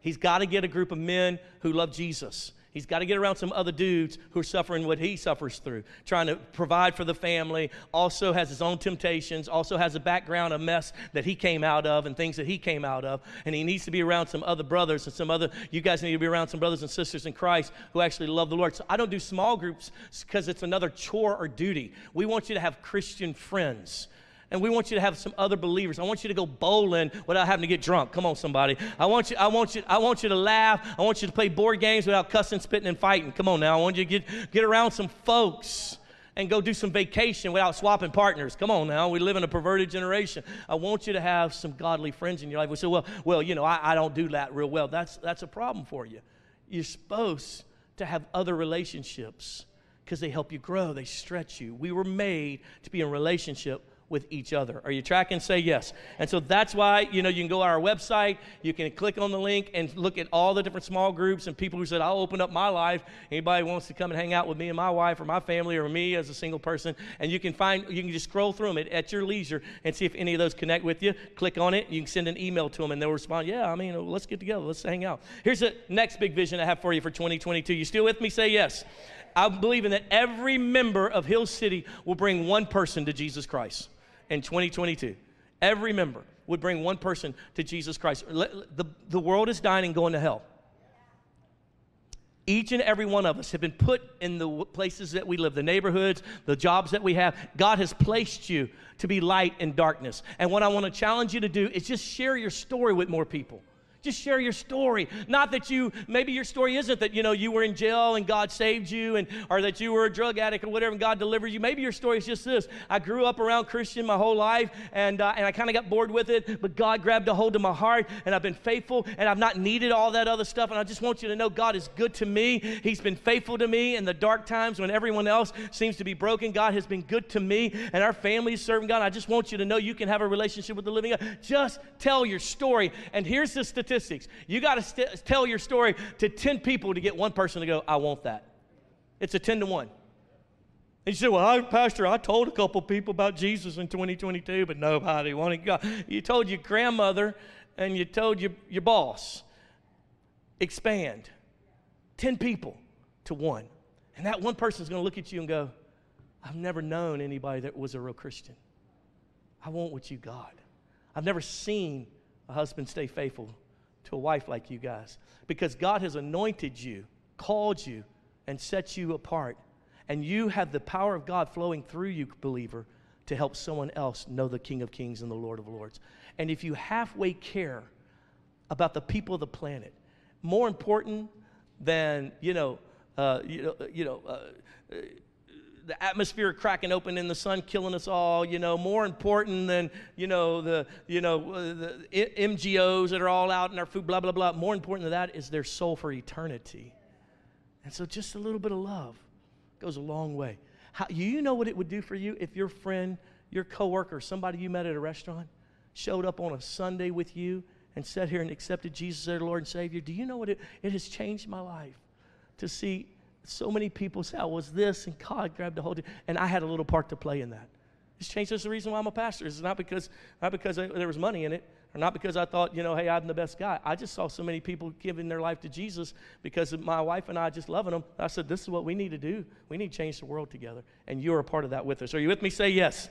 He's got to get a group of men who love Jesus. He's got to get around some other dudes who are suffering what he suffers through, trying to provide for the family, also has his own temptations, also has a background, a mess that he came out of and things that he came out of. And he needs to be around some other brothers and some other, you guys need to be around some brothers and sisters in Christ who actually love the Lord. So I don't do small groups because it's another chore or duty. We want you to have Christian friends and we want you to have some other believers. I want you to go bowling without having to get drunk. Come on, somebody. I want you, I want you, I want you to laugh. I want you to play board games without cussing, spitting, and fighting. Come on now. I want you to get, get around some folks and go do some vacation without swapping partners. Come on now. We live in a perverted generation. I want you to have some godly friends in your life. We say, well, well, you know, I, I don't do that real well. That's that's a problem for you. You're supposed to have other relationships because they help you grow, they stretch you. We were made to be in relationship with each other. Are you tracking? Say yes. And so that's why, you know, you can go to our website, you can click on the link and look at all the different small groups and people who said, I'll open up my life. Anybody wants to come and hang out with me and my wife or my family or me as a single person. And you can find, you can just scroll through them at, at your leisure and see if any of those connect with you. Click on it. You can send an email to them and they'll respond, Yeah, I mean, let's get together. Let's hang out. Here's the next big vision I have for you for 2022. You still with me? Say yes. I'm believing that every member of Hill City will bring one person to Jesus Christ in 2022. Every member would bring one person to Jesus Christ. The, the world is dying and going to hell. Each and every one of us have been put in the places that we live, the neighborhoods, the jobs that we have. God has placed you to be light in darkness. And what I want to challenge you to do is just share your story with more people. Just share your story. Not that you, maybe your story isn't that, you know, you were in jail and God saved you and, or that you were a drug addict or whatever and God delivered you. Maybe your story is just this. I grew up around Christian my whole life and, uh, and I kind of got bored with it, but God grabbed a hold of my heart and I've been faithful and I've not needed all that other stuff. And I just want you to know God is good to me. He's been faithful to me in the dark times when everyone else seems to be broken. God has been good to me and our family is serving God. I just want you to know you can have a relationship with the living God. Just tell your story. And here's the statistic statistics. You got to st- tell your story to 10 people to get one person to go, I want that. It's a 10 to 1. And you say, Well, I, Pastor, I told a couple people about Jesus in 2022, but nobody wanted God. You told your grandmother and you told your, your boss. Expand. 10 people to one. And that one person is going to look at you and go, I've never known anybody that was a real Christian. I want what you got. I've never seen a husband stay faithful to a wife like you guys because God has anointed you, called you, and set you apart. And you have the power of God flowing through you, believer, to help someone else know the King of Kings and the Lord of Lords. And if you halfway care about the people of the planet, more important than, you know, uh, you know, you know uh, the atmosphere cracking open in the sun killing us all you know more important than you know the you know uh, the mgos that are all out in our food blah blah blah. More important than that is their soul for eternity. And so just a little bit of love goes a long way. How, you know what it would do for you if your friend your coworker somebody you met at a restaurant showed up on a sunday with you and sat here and accepted jesus as their lord and savior? Do you know what it, it has changed my life to see so many people say I was this, and God grabbed a hold of it, and I had a little part to play in that. It's changed. That's the reason why I'm a pastor. It's not because not because I, there was money in it, or not because I thought, you know, hey, I'm the best guy. I just saw so many people giving their life to Jesus because of my wife and I just loving them. I said, this is what we need to do. We need to change the world together, and you're a part of that with us. Are you with me? Say yes.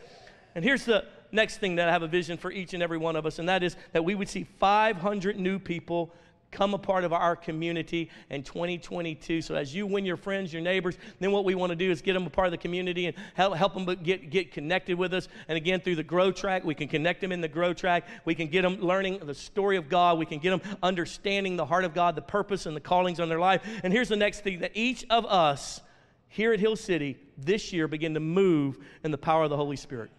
And here's the next thing that I have a vision for each and every one of us, and that is that we would see 500 new people come a part of our community in 2022. So as you win your friends, your neighbors, then what we want to do is get them a part of the community and help, help them get, get connected with us. And again, through the Grow Track, we can connect them in the Grow Track. We can get them learning the story of God. We can get them understanding the heart of God, the purpose and the callings on their life. And here's the next thing that each of us here at Hill City this year begin to move in the power of the Holy Spirit.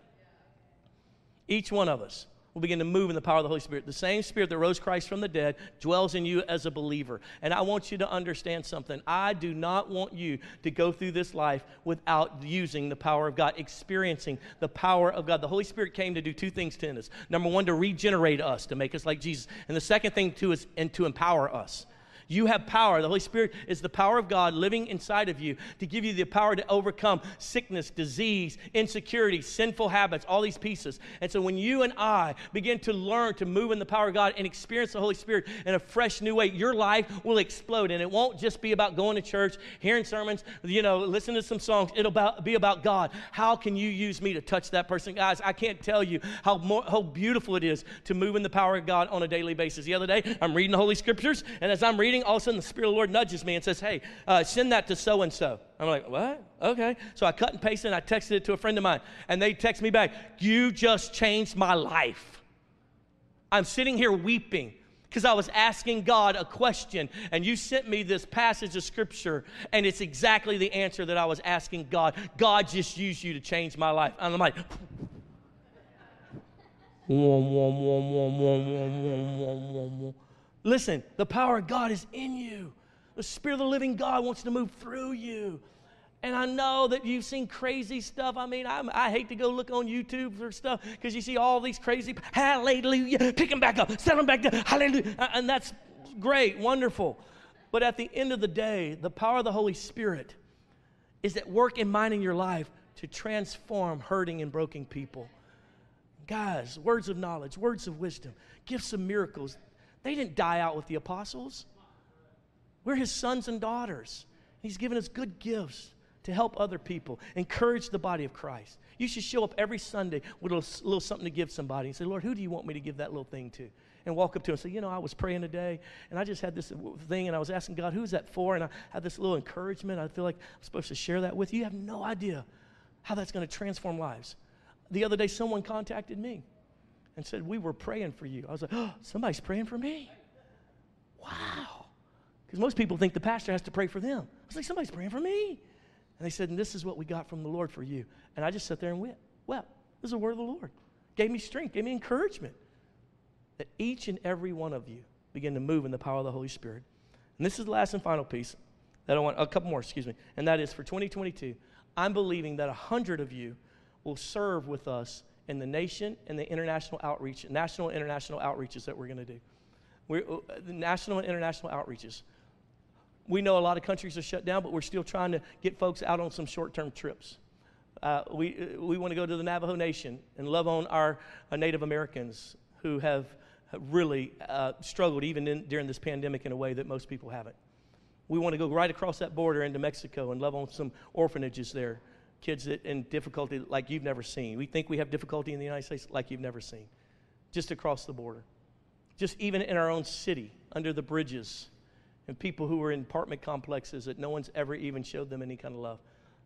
Each one of us will begin to move in the power of the Holy Spirit. The same Spirit that rose Christ from the dead dwells in you as a believer. And I want you to understand something. I do not want you to go through this life without using the power of God, experiencing the power of God. The Holy Spirit came to do two things to us. Number one, to regenerate us, to make us like Jesus. And the second thing, too, is and to empower us. You have power. The Holy Spirit is the power of God living inside of you to give you the power to overcome sickness, disease, insecurity, sinful habits, all these pieces. And so when you and I begin to learn to move in the power of God and experience the Holy Spirit in a fresh new way, your life will explode. And it won't just be about going to church, hearing sermons, you know, listen to some songs. It'll be about God. How can you use me to touch that person? Guys, I can't tell you how, more, how beautiful it is to move in the power of God on a daily basis. The other day, I'm reading the Holy Scriptures, and as I'm reading, all of a sudden the Spirit of the Lord nudges me and says, Hey, uh, send that to so and so. I'm like, What? Okay. So I cut and pasted and I texted it to a friend of mine. And they text me back, You just changed my life. I'm sitting here weeping because I was asking God a question, and you sent me this passage of scripture, and it's exactly the answer that I was asking God. God just used you to change my life. And I'm like, Listen, the power of God is in you. The Spirit of the living God wants to move through you. And I know that you've seen crazy stuff. I mean, I'm, i hate to go look on YouTube for stuff because you see all these crazy, hallelujah, pick them back up, set them back down, hallelujah. Uh, and that's great, wonderful. But at the end of the day, the power of the Holy Spirit is at work in mine and your life to transform hurting and broken people. Guys, words of knowledge, words of wisdom, gifts of miracles, they didn't die out with the apostles. We're his sons and daughters. He's given us good gifts to help other people, encourage the body of Christ. You should show up every Sunday with a little, little, something to give somebody and say, Lord, who do you want me to give that little thing to? And walk up to him and say, You know, I was praying today and I just had this thing and I was asking God, who's that for? And I had this little encouragement. I feel like I'm supposed to share that with you. You have no idea how that's going to transform lives. The other day, someone contacted me and said, We were praying for you. I was like, Oh, somebody's praying for me. Wow. Because most people think the pastor has to pray for them. I was like, Somebody's praying for me. And they said, And this is what we got from the Lord for you. And I just sat there and went, Well, this is the word of the Lord. Gave me strength, gave me encouragement. That each and every one of you begin to move in the power of the Holy Spirit. And this is the last and final piece that I want, a couple more, excuse me. And that is for 2022, I'm believing that a hundred of you will serve with us in the nation and the international outreach, national and international outreaches that we're going to do. We're, uh, the national and international outreaches. We know a lot of countries are shut down, but we're still trying to get folks out on some short term trips. Uh, we uh, we want to go to the Navajo Nation and love on our uh, Native Americans who have really uh, struggled even in, during this pandemic in a way that most people haven't. We want to go right across that border into Mexico and love on some orphanages there kids that in difficulty like you've never seen. We think we have difficulty in the United States like you've never seen, just across the border. Just even in our own city, under the bridges, and people who are in apartment complexes that no one's ever even showed them any kind of love.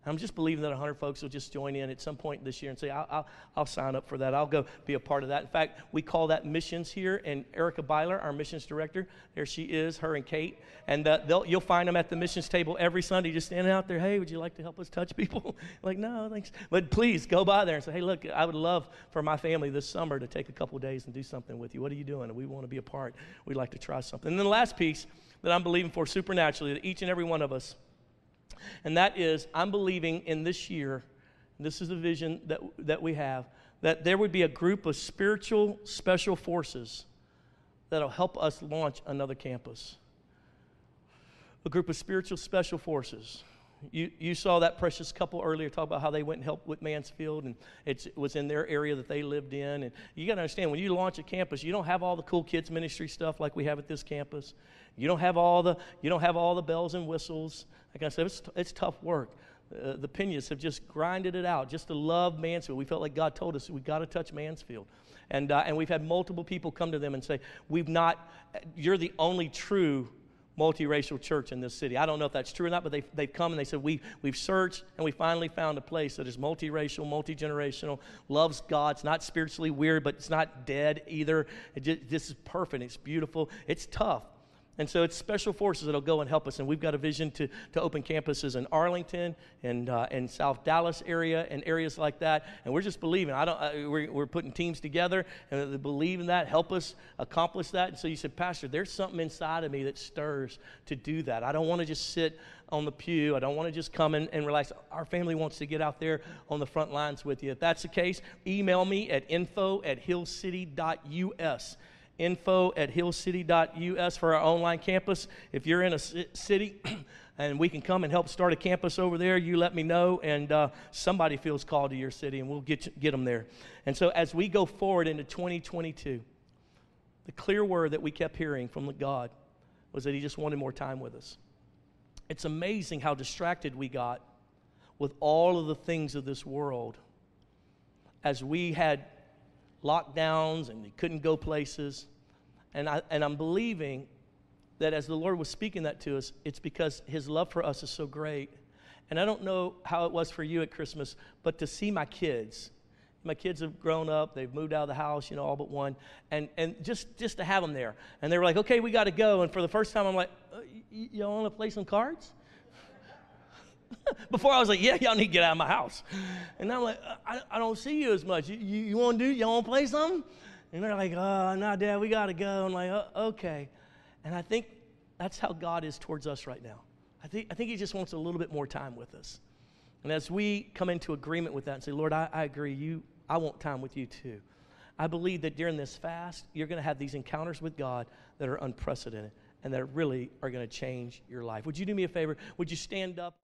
I'm just believing that 100 folks will just join in at some point this year and say, I'll, I'll, I'll, sign up for that. I'll go be a part of that. In fact, we call that missions here. And Erica Byler, our missions director, there she is, her and Kate. And uh, you'll find them at the missions table every Sunday, just standing out there. Hey, would you like to help us touch people? like, no, thanks. But please go by there and say, hey, look, I would love for my family this summer to take a couple days and do something with you. What are you doing? We want to be a part. We'd like to try something. And then the last piece that I'm believing for supernaturally, that each and every one of us and that is, I'm believing in this year, this is the vision that, that we have, that there would be a group of spiritual special forces that'll help us launch another campus. A group of spiritual special forces. You, you saw that precious couple earlier talk about how they went and helped with Mansfield, and it was in their area that they lived in. And you got to understand, when you launch a campus, you don't have all the cool kids ministry stuff like we have at this campus. You don't have all the, you don't have all the bells and whistles. Like I said, it's, it's tough work. Uh, the Penas have just grinded it out just to love Mansfield. We felt like God told us we got to touch Mansfield. And, uh, and we've had multiple people come to them and say, We've not, you're the only true multiracial church in this city. I don't know if that's true or not, but they've, they've come and they said, we, We've searched and we finally found a place that is multiracial, multi generational, loves God. It's not spiritually weird, but it's not dead either. It just, this is perfect. It's beautiful. It's tough. And so it's special forces that'll go and help us. And we've got a vision to, to open campuses in Arlington and uh, South Dallas area and areas like that. And we're just believing. I don't. Uh, we're, we're putting teams together and believe in that. Help us accomplish that. And so you said, Pastor, there's something inside of me that stirs to do that. I don't want to just sit on the pew. I don't want to just come and relax. Our family wants to get out there on the front lines with you. If that's the case, email me at info at hillcity.us info at hillcity.us for our online campus. If you're in a city and we can come and help start a campus over there, you let me know, and uh, somebody feels called to your city, and we'll get, you, get them there. And so as we go forward into 2022, the clear word that we kept hearing from God was that He just wanted more time with us. It's amazing how distracted we got with all of the things of this world as we had lockdowns and they couldn't go places. And, I, and I'm believing that as the Lord was speaking that to us, it's because His love for us is so great. And I don't know how it was for you at Christmas, but to see my kids, my kids have grown up, they've moved out of the house, you know, all but one, and, and just, just to have them there. And they were like, okay, we got to go. And for the first time, I'm like, uh, y'all want to play some cards? Before I was like, yeah, y'all need to get out of my house. And I'm like, I, I don't see you as much. You, you, you want to do, you want to play something? And they're like, uh, oh, no, Dad, we got to go. I'm like, oh, okay. And I think that's how God is towards us right now. I think, I think He just wants a little bit more time with us. And as we come into agreement with that and say, Lord, I, I agree, you, I want time with you too. I believe that during this fast, you're going to have these encounters with God that are unprecedented and that really are going to change your life. Would you do me a favor? Would you stand up?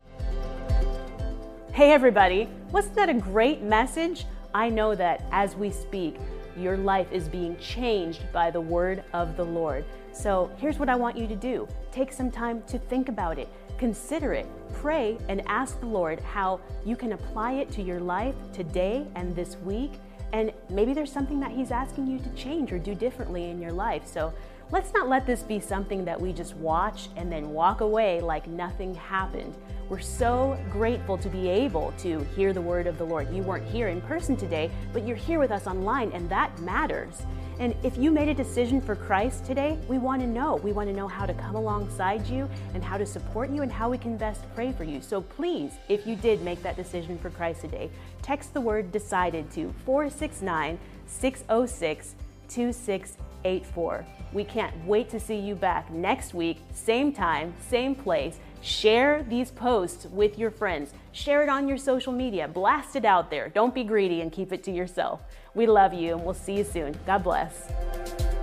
Hey, everybody. Wasn't that a great message? I know that as we speak, your life is being changed by the word of the Lord. So here's what I want you to do take some time to think about it, consider it, pray, and ask the Lord how you can apply it to your life today and this week. And maybe there's something that He's asking you to change or do differently in your life. So Let's not let this be something that we just watch and then walk away like nothing happened. We're so grateful to be able to hear the word of the Lord. You weren't here in person today, but you're here with us online, and that matters. And if you made a decision for Christ today, we want to know. We want to know how to come alongside you and how to support you and how we can best pray for you. So please, if you did make that decision for Christ today, text the word decided to 469 606 2684. We can't wait to see you back next week, same time, same place. Share these posts with your friends. Share it on your social media. Blast it out there. Don't be greedy and keep it to yourself. We love you and we'll see you soon. God bless.